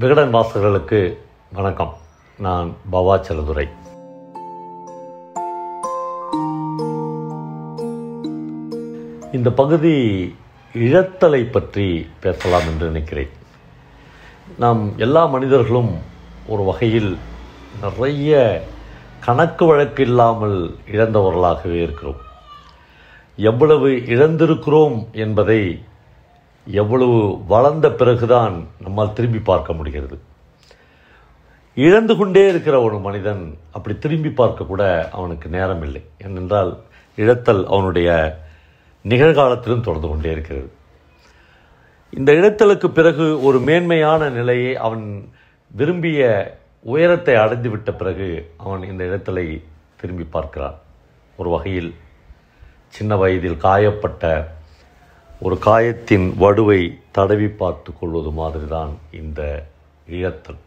விகடன் வாசகர்களுக்கு வணக்கம். நான் பவா செலதுரை இந்த பகுதி இழத்தலை பற்றி பேசலாம் என்று நினைக்கிறேன். நாம் எல்லா மனிதர்களும் ஒரு வகையில் நிறைய கணக்கு வழக்கு இல்லாமல் இழந்தவர்களாகவே இருக்கிறோம். எவ்வளவு இழந்திருக்கிறோம் என்பதை எவ்வளவு வளர்ந்த பிறகுதான் நம்மால் திரும்பி பார்க்க முடிகிறது. இழந்து கொண்டே இருக்கிற ஒரு மனிதன் அப்படி திரும்பி பார்க்க கூட அவனுக்கு நேரம் இல்லை ஏனென்றால் இழத்தல் அவனுடைய நிகழ்காலத்திலும் தொடர்ந்து கொண்டே இருக்கிறது. இந்த இழத்தலுக்கு பிறகு ஒரு மேன்மையான நிலையை அவன் விரும்பிய உயரத்தை அடைந்துவிட்ட பிறகு அவன் இந்த இழத்தலை திரும்பி பார்க்கிறான். ஒரு வகையில் சின்ன வயதில் காயப்பட்ட ஒரு காயத்தின் வடுவை தடவி பார்த்து கொள்வது மாதிரி தான் இந்த இழத்தல்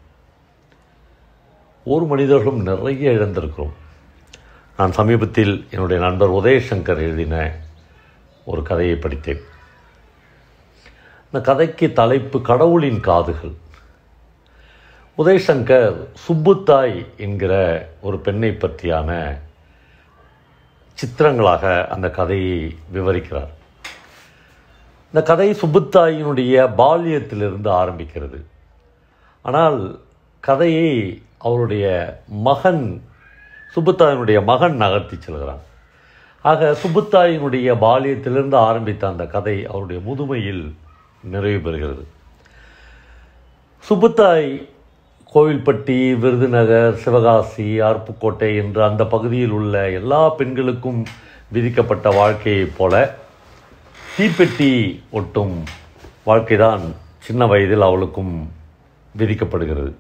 ஒரு மனிதர்களும் நிறைய இழந்திருக்கிறோம். நான் சமீபத்தில் என்னுடைய நண்பர் உதயசங்கர் எழுதின ஒரு கதையை படித்தேன். இந்த கதைக்கு தலைப்பு கடவுளின் காதுகள். உதயசங்கர் சுப்புத்தாய் என்கிற ஒரு பெண்ணை பற்றியான சித்திரங்களாக அந்த கதையை விவரிக்கிறார். இந்த கதை சுப்புத்தாயினுடைய பால்யத்திலிருந்து ஆரம்பிக்கிறது. ஆனால் கதையை அவருடைய மகன் சுப்புத்தாயினுடைய மகன் நகர்த்தி செல்கிறான். ஆக சுப்புத்தாயினுடைய பால்யத்திலிருந்து ஆரம்பித்த அந்த கதை அவருடைய முதுமையில் நிறைவு பெறுகிறது. சுப்புத்தாய் கோவில்பட்டி விருதுநகர் சிவகாசி அருப்புக்கோட்டை என்ற அந்த பகுதியில் உள்ள எல்லா பெண்களுக்கும் விதிக்கப்பட்ட வாழ்க்கையைப் போல தீப்பெட்டி ஒட்டும் வாழ்க்கைதான் சின்ன வயதில் அவளுக்கும் விதிக்கப்படுகிறது.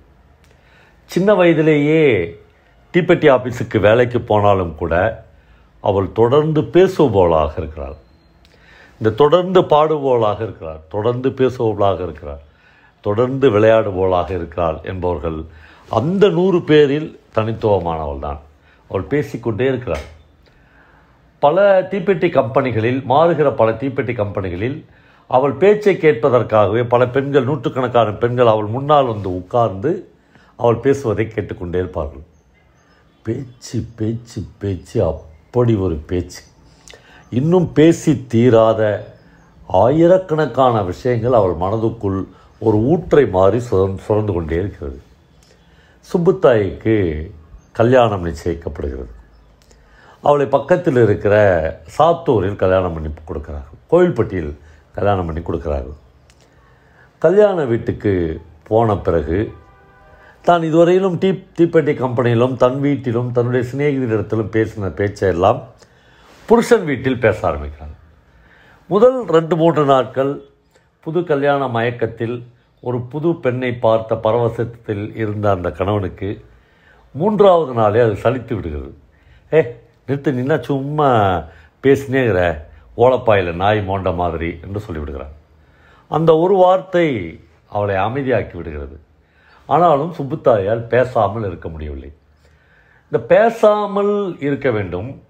சின்ன வயதிலேயே தீப்பெட்டி ஆஃபீஸுக்கு வேலைக்கு போனாலும் கூட அவள் தொடர்ந்து பேசுபவளாக இருக்கிறாள். இந்த தொடர்ந்து பாடுபவளாக இருக்கிறார் தொடர்ந்து பேசுபவளாக இருக்கிறார் தொடர்ந்து விளையாடுபவளாக இருக்கிறாள் என்பவர்கள் அந்த நூறு பேரில் தனித்துவமானவள் தான் அவள் பேசிக்கொண்டே இருக்கிறாள். பல தீப்பெட்டி கம்பெனிகளில் மாறுகிற பல தீப்பெட்டி கம்பெனிகளில் அவள் பேச்சை கேட்பதற்காகவே பல பெண்கள் நூற்றுக்கணக்கான பெண்கள் அவள் முன்னால் வந்து உட்கார்ந்து அவள் பேசுவதை கேட்டுக்கொண்டே இருப்பார்கள். பேச்சு பேச்சு பேச்சு அப்படி ஒரு பேச்சு. இன்னும் பேசி தீராத ஆயிரக்கணக்கான விஷயங்கள் அவள் மனதுக்குள் ஒரு ஊற்றை மாறி சுரந்து சுரந்து கொண்டே இருக்கிறது. சுப்புத்தாய்க்கு கல்யாணம் நிச்சயிக்கப்படுகிறது. அவளை பக்கத்தில் இருக்கிற சாத்தூரில் கல்யாணம் பண்ணி கொடுக்குறார்கள். கோயில்பட்டியில் கல்யாணம் பண்ணி கொடுக்குறார்கள். கல்யாண வீட்டுக்கு போன பிறகு தான் இதுவரையிலும் டீ தீப்பெட்டி கம்பெனியிலும் தன் வீட்டிலும் தன்னுடைய சிநேகிதரிடத்திலும் பேசின பேச்சையெல்லாம் புருஷன் வீட்டில் பேச ஆரம்பிக்கிறாங்க முதல் ரெண்டு மூன்று நாட்கள் புது கல்யாண மயக்கத்தில் ஒரு புது பெண்ணை பார்த்த பரவசத்தில் இருந்த அந்த கணவனுக்கு மூன்றாவது நாளே அது சலித்து விடுகிறது. ஏ நிறுத்து நின்னா சும்மா பேசினேங்கிற ஓலப்பாயில் நாய் மோண்ட மாதிரி என்று சொல்லிவிடுகிறான் அந்த ஒரு வார்த்தை அவளை அமைதியாக்கி விடுகிறது. ஆனாலும் சுப்புத்தாயால் பேசாமல் இருக்க முடியவில்லை. இந்த பேசாமல் இருக்க வேண்டும்.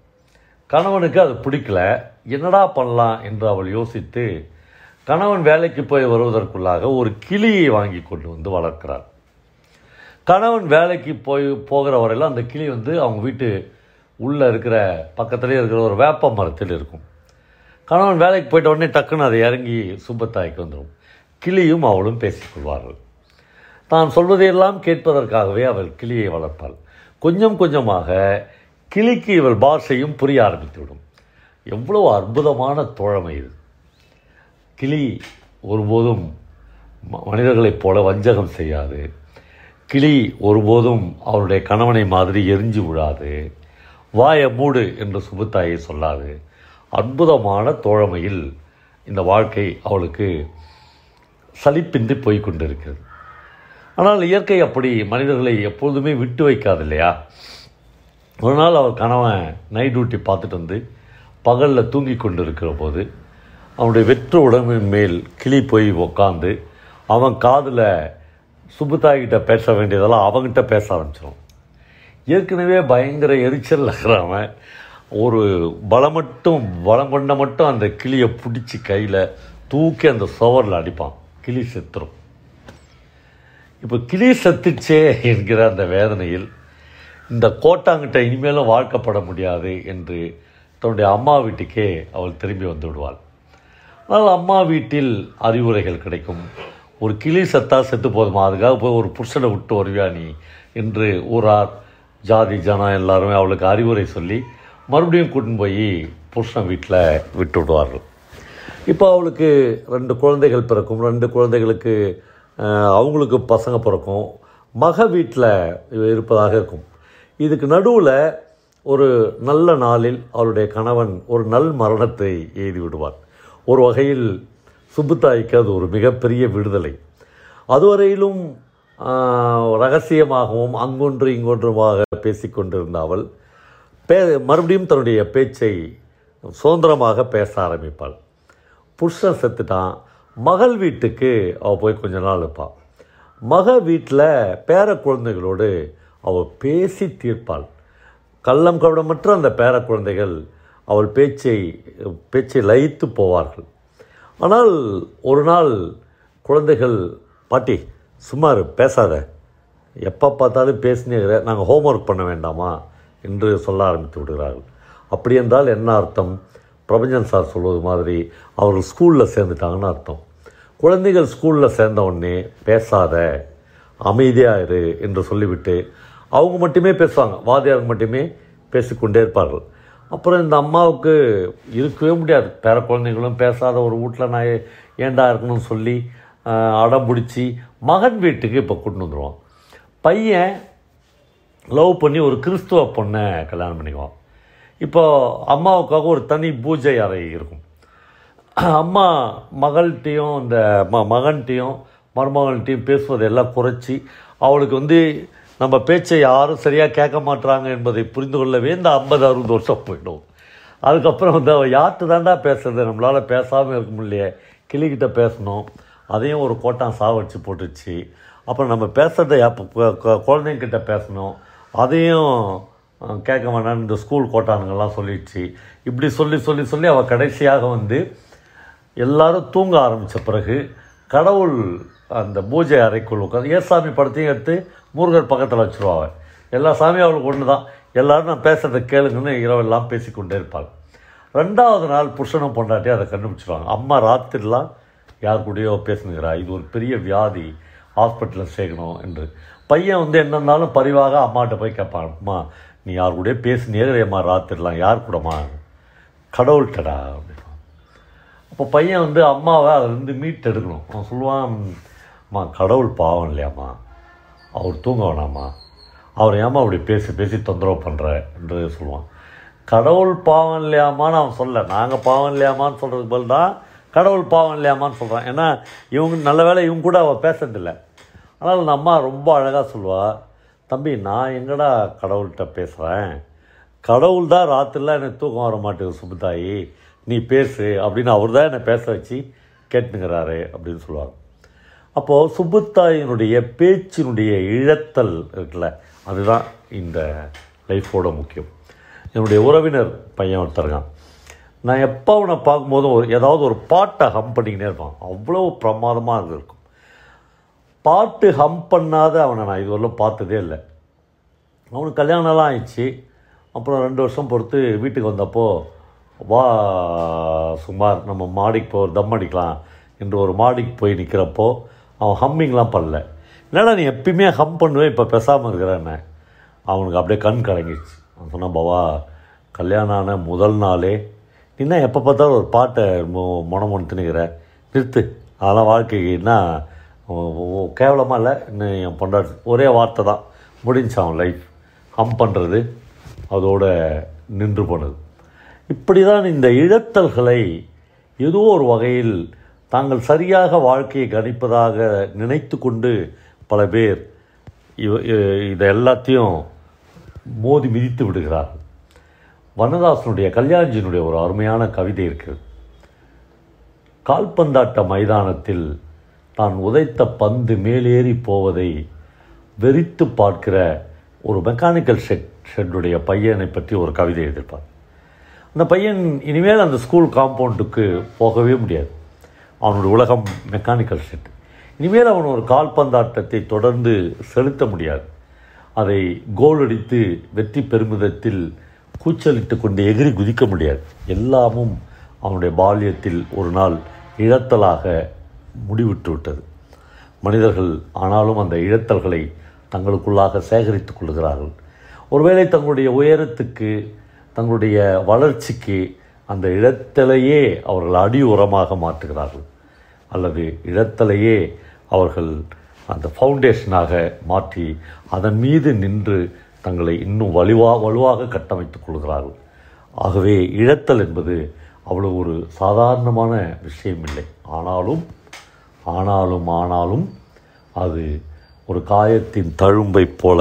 கணவனுக்கு அது பிடிக்கல. என்னடா பண்ணலாம் என்று அவள் யோசித்து கணவன் வேலைக்கு போய் வருவதற்குள்ளாக ஒரு கிளியை வாங்கி கொண்டு வந்து வளர்க்கிறார். கணவன் வேலைக்கு போய் போகிற வரையில் அந்த கிளி வந்து அவங்க வீட்டு உள்ளே இருக்கிற பக்கத்துலேயே இருக்கிற ஒரு வேப்ப மரத்தில் இருக்கும். கணவன் வேலைக்கு போயிட்ட உடனே டக்குன்னு அதை இறங்கி சுப்பத்தாய்க்கு வந்துடும் கிளியும் அவளும் பேசிக்கொள்வார்கள் தான் சொல்வதையெல்லாம் கேட்பதற்காகவே அவள் கிளியை வளர்ப்பாள். கொஞ்சம் கொஞ்சமாக கிளிக்கு இவள் பாஷையும் புரிய ஆரம்பித்துவிடும். எவ்வளவு அற்புதமான தோழமை இது. கிளி ஒருபோதும் ம- மனிதர்களைப் போல வஞ்சகம் செய்யாது. கிளி ஒருபோதும் அவருடைய கணவனை மாதிரி எரிஞ்சு விடாது வாய மூடு என்று சுபுத்தாயை சொல்லாது. அற்புதமான தோழமையில் இந்த வாழ்க்கை அவளுக்கு சலிப்பின்றி போய் கொண்டிருக்கிறது. ஆனால் இயற்கை அப்படி மனிதர்களை எப்பொழுதுமே விட்டு வைக்காது இல்லையா ஒரு நாள் அவர் கணவன் நைட் டியூட்டி பார்த்துட்டு வந்து பகலில் தூங்கி கொண்டு இருக்கிற போது அவனுடைய வெற்று உடம்பின் மேல் கிளி போய் உக்காந்து அவன் காதில் சுப்புத்தாய்கிட்ட பேச வேண்டியதெல்லாம் அவன்கிட்ட பேச ஆரம்பிச்சிடும் ஏற்கனவே பயங்கர எரிச்சல் இருக்கிறவன் ஒரு பலம் மட்டும் பலம் கொண்ட மட்டும் அந்த கிளியை பிடிச்சி கையில் தூக்கி அந்த சுவரில் அடிப்பான். கிளி செத்துரும். இப்போ கிளி செத்துச்சே என்கிற அந்த வேதனையில் இந்த கோட்டாங்கிட்ட இனிமேலும் வாழ்க்கப்பட முடியாது என்று தன்னுடைய அம்மா வீட்டுக்கே அவள் திரும்பி வந்து விடுவாள். ஆனால் அம்மா வீட்டில் அறிவுரைகள் கிடைக்கும். ஒரு கிளி சத்தா செத்து போதுமா? அதுக்காக போய் ஒரு புருஷனை விட்டு வருவியா நீ? என்று ஊரார் ஜாதி ஜனம் எல்லாருமே அவளுக்கு அறிவுரை சொல்லி மறுபடியும் கூட்டின்னு போய் புருஷன் வீட்டில் விட்டு விடுவார்கள். இப்போ அவளுக்கு ரெண்டு குழந்தைகள் பிறக்கும். ரெண்டு குழந்தைகளுக்கு அவங்களுக்கு பசங்க பிறக்கும். மக வீட்டில் இருப்பதாக இருக்கும். இதுக்கு நடுவில் ஒரு நல்ல நாளில் அவளுடைய கணவன் ஒரு நல் மரணத்தை எய்தி விடுவார். ஒரு வகையில் சுப்புத்தாய்க்கு அது ஒரு மிகப்பெரிய விடுதலை. அதுவரையிலும் ரகசியமாகவும் அங்கொன்று இங்கொன்றுமாக பேசிக்கொண்டிருந்த அவள் பே மறுபடியும் தன்னுடைய பேச்சை சுதந்திரமாக பேச ஆரம்பிப்பாள். புருஷன் செத்துட்டான். மகள் வீட்டுக்கு அவள் போய் கொஞ்ச நாள் இருப்பாள் மக வீட்டில் பேர குழந்தைகளோடு அவள் பேசி தீர்ப்பாள். கள்ளம் கவடமற்ற அந்த பேர குழந்தைகள் அவள் பேச்சை பேச்சை லயித்து போவார்கள். ஆனால் ஒரு நாள் குழந்தைகள் பாட்டி சுமார் பேசாத. எப்போ பார்த்தாலும் பேசினே நாங்கள் ஹோம்ஒர்க் பண்ண வேண்டாமா? என்று சொல்ல ஆரம்பித்து விடுகிறார்கள். அப்படி என்றால் என்ன அர்த்தம்? பிரபஞ்சன் சார் சொல்வது மாதிரி அவர்கள் ஸ்கூலில் சேர்ந்துட்டாங்கன்னு அர்த்தம். குழந்தைகள் ஸ்கூலில் சேர்ந்த உடனே பேசாத அமைதியாக இரு என்று சொல்லிவிட்டு அவங்க மட்டுமே பேசுவாங்க. வாதியார் மட்டுமே பேசிக்கொண்டே இருப்பார்கள். அப்புறம் இந்த அம்மாவுக்கு இருக்கவே முடியாது. பேர குழந்தைங்களும் பேசாத ஒரு வீட்டில் நான் ஏ- ஏன்டா இருக்கணும்னு சொல்லி அடம் பிடிச்சி மகன் வீட்டுக்கு இப்போ கொண்டு வந்துடுவான் பையன் லவ் பண்ணி ஒரு கிறிஸ்துவ பொண்ணை கல்யாணம் பண்ணிக்குவான். இப்போ அம்மாவுக்காக ஒரு தனி பூஜை அறை இருக்கும். அம்மா மகள்கிட்டையும் இந்த ம மகன்கிட்டையும் மருமகள்கிட்டையும் பேசுவதை எல்லாம் குறைச்சி அவளுக்கு வந்து நம்ம பேச்சை யாரும் சரியாக கேட்க மாட்றாங்க என்பதை புரிந்து கொள்ளவே இந்த ஐம்பது அறுபது வருஷம் போயிடும். அதுக்கப்புறம் வந்து அவள் யார்கிட்ட தாண்டா பேசுறது? நம்மளால் பேசாமல் இருக்க முடியலையே. கிளிக்கிட்ட பேசணும். அதையும் ஒரு கோட்டான் சாவடிச்சு போட்டுச்சு. அப்புறம் நம்ம பேசுகிறத எப்போ குழந்தைங்கிட்ட பேசணும். அதையும் கேட்க வேண்டாம்னு இந்த ஸ்கூல் கோட்டானுங்கள்லாம் சொல்லிடுச்சு. இப்படி சொல்லி சொல்லி சொல்லி அவள் கடைசியாக வந்து எல்லாரும் தூங்க ஆரம்பித்த பிறகு கடவுள் அந்த பூஜை அறைக்குள் உட்காந்து ஏசாமி படத்தையும் எடுத்து முருகர் பக்கத்தில் வச்சுருவாங்க எல்லா சாமியும் அவளுக்கு ஒன்று தான் எல்லோரும் நான் பேசுகிறத கேளுங்கன்னு இரவெல்லாம் பேசிக்கொண்டே இருப்பாள். ரெண்டாவது நாள் புருஷனும் பொண்டாட்டி அதை கண்டுபிடிச்சிருவாங்க. அம்மா ராத்திரிலாம் யார் கூடயோ பேசுனுங்கிறா இது ஒரு பெரிய வியாதி ஹாஸ்பிட்டலில் சேர்க்கணும் என்று. பையன் வந்து என்னன்னாலும் பரிவாக அம்மாட்ட போய் கேட்பான் அம்மா நீ யார் கூடயோ பேசுனேம்மா ராத்திரிலாம் யார் கூடமா கடவுள்கிட்டடா அப்படின்னு அப்போ பையன் வந்து அம்மாவை அதுலேருந்து மீட் எடுக்கணும். அவன் சொல்லுவான் அம்மா கடவுள் பாவம் இல்லையாம்மா. அவர் தூங்க வேணாம்மா. அவர் ஏம்மா அப்படி பேசி பேசி தொந்தரவு பண்ணுற என்று சொல்லுவான். கடவுள் பாவம் இல்லையாமான்னு அவன் சொல்ல நாங்கள் பாவம் இல்லையாமான்னு சொல்கிறதுக்கு பதில் தான் கடவுள் பாவம் இல்லையாமான்னு சொல்கிறான் ஏன்னா இவங்க நல்ல வேளை இவங்க கூட அவள் பேசுறதில்ல. ஆனால் அந்த அம்மா ரொம்ப அழகாக சொல்லுவாள் தம்பி நான் எங்கடா கடவுள்கிட்ட பேசுகிறேன் கடவுள் தான் ராத்திரிலாம் எனக்கு தூக்கம் வர மாட்டேங்குது சுப்புதாயி நீ பேசு அப்படின்னு அவர் தான் என்னை பேச வச்சு கேட்டுங்கிறாரு அப்படின்னு சொல்லுவார் அப்போது சுப்புத்தாயினுடைய பேச்சினுடைய இழத்தல் இருக்குல்ல அதுதான் இந்த லைஃபோட முக்கியம். என்னுடைய உறவினர் பையன் ஒருத்தருக்கான் நான் எப்போ அவனை பார்க்கும்போதும் ஒரு ஏதாவது ஒரு பாட்டை ஹம் பண்ணிக்கினே இருப்பான். அவ்வளோ பிரமாதமாக இருக்கும். பாட்டு ஹம் பண்ணாத அவனை நான் இதுவரையிலும் பார்த்ததே இல்லை. அவனுக்கு கல்யாணம்லாம் ஆயிடுச்சு. அப்புறம் ரெண்டு வருஷம் பொறுத்து வீட்டுக்கு வந்தப்போ வா சுமார் நம்ம மாடிக்கு போ தம் அடிக்கலாம். என்று ஒரு மாடிக்கு போய் நிற்கிறப்போ அவன் ஹம்மிங்லாம் பண்ணல. என்னடா நீ எப்பயுமே ஹம் பண்ணுவேன் இப்போ பேசாமல் இருக்கிறேன்னு அவனுக்கு அப்படியே கண் கலங்கிடுச்சு. அவன் சொன்னான் பாவா கல்யாணம் ஆன முதல் நாளே நீ என்ன எப்போ பார்த்தாலும் ஒரு பாட்டை மொ- மொனம் நிறுத்து. அதெல்லாம் வாழ்க்கைக்குன்னா கேவலமாக இல்லை. இன்னும் என் பொண்டாட்டி. ஒரே வார்த்தை தான். முடிஞ்சான் அவன் லைஃப் ஹம் பண்ணுறது அதோட நின்று போனது. இப்படி தான் இந்த இழத்தல்களை ஏதோ ஒரு வகையில் தாங்கள் சரியாக வாழ்க்கையை கணிப்பதாக நினைத்து கொண்டு பல பேர் இவ இதை எல்லாத்தையும் மோதி மிதித்து விடுகிறார்கள். வனதாசனுடைய கல்யாண்ஜியினுடைய ஒரு அருமையான கவிதை இருக்குது கால்பந்தாட்ட மைதானத்தில் தான் உதைத்த பந்து மேலேறி போவதை வெறித்து பார்க்கிற ஒரு மெக்கானிக்கல் ஷெட் ஷெட்டுடைய பையனை பற்றி ஒரு கவிதை எழுதியிருப்பார். அந்த பையன் இனிமேல் அந்த ஸ்கூல் காம்பவுண்டுக்கு போகவே முடியாது. அவனுடைய உலகம் மெக்கானிக்கல் ஷெட் இனிமேல் அவன் ஒரு கால்பந்தாட்டத்தை தொடர்ந்து செலுத்த முடியாது. அதை கோல் அடித்து வெற்றி பெருமிதத்தில் கூச்சலிட்டு கொண்டு எகிரி குதிக்க முடியாது. எல்லாமும் அவனுடைய பால்யத்தில் ஒரு நாள் இழத்தலாக முடிவிட்டு விட்டது மனிதர்கள் ஆனாலும் அந்த இழத்தல்களை தங்களுக்குள்ளாக சேகரித்துக் கொள்கிறார்கள். ஒருவேளை தங்களுடைய உயரத்துக்கு தங்களுடைய வளர்ச்சிக்கு அந்த இழத்தலையே அவர்கள் அடி உரமாக மாற்றுகிறார்கள். அல்லது இழத்தலையே அவர்கள் அந்த ஃபவுண்டேஷனாக மாற்றி அதன் மீது நின்று தங்களை இன்னும் வலுவா வலுவாக கட்டமைத்துக் கொள்கிறார்கள். ஆகவே இழத்தல் என்பது அவ்வளவு ஒரு சாதாரணமான விஷயம் இல்லை ஆனாலும் ஆனாலும் ஆனாலும் அது ஒரு காயத்தின் தழும்பைப் போல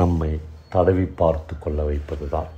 நம்மை தடவி பார்த்து கொள்ள வைப்பதுதான்.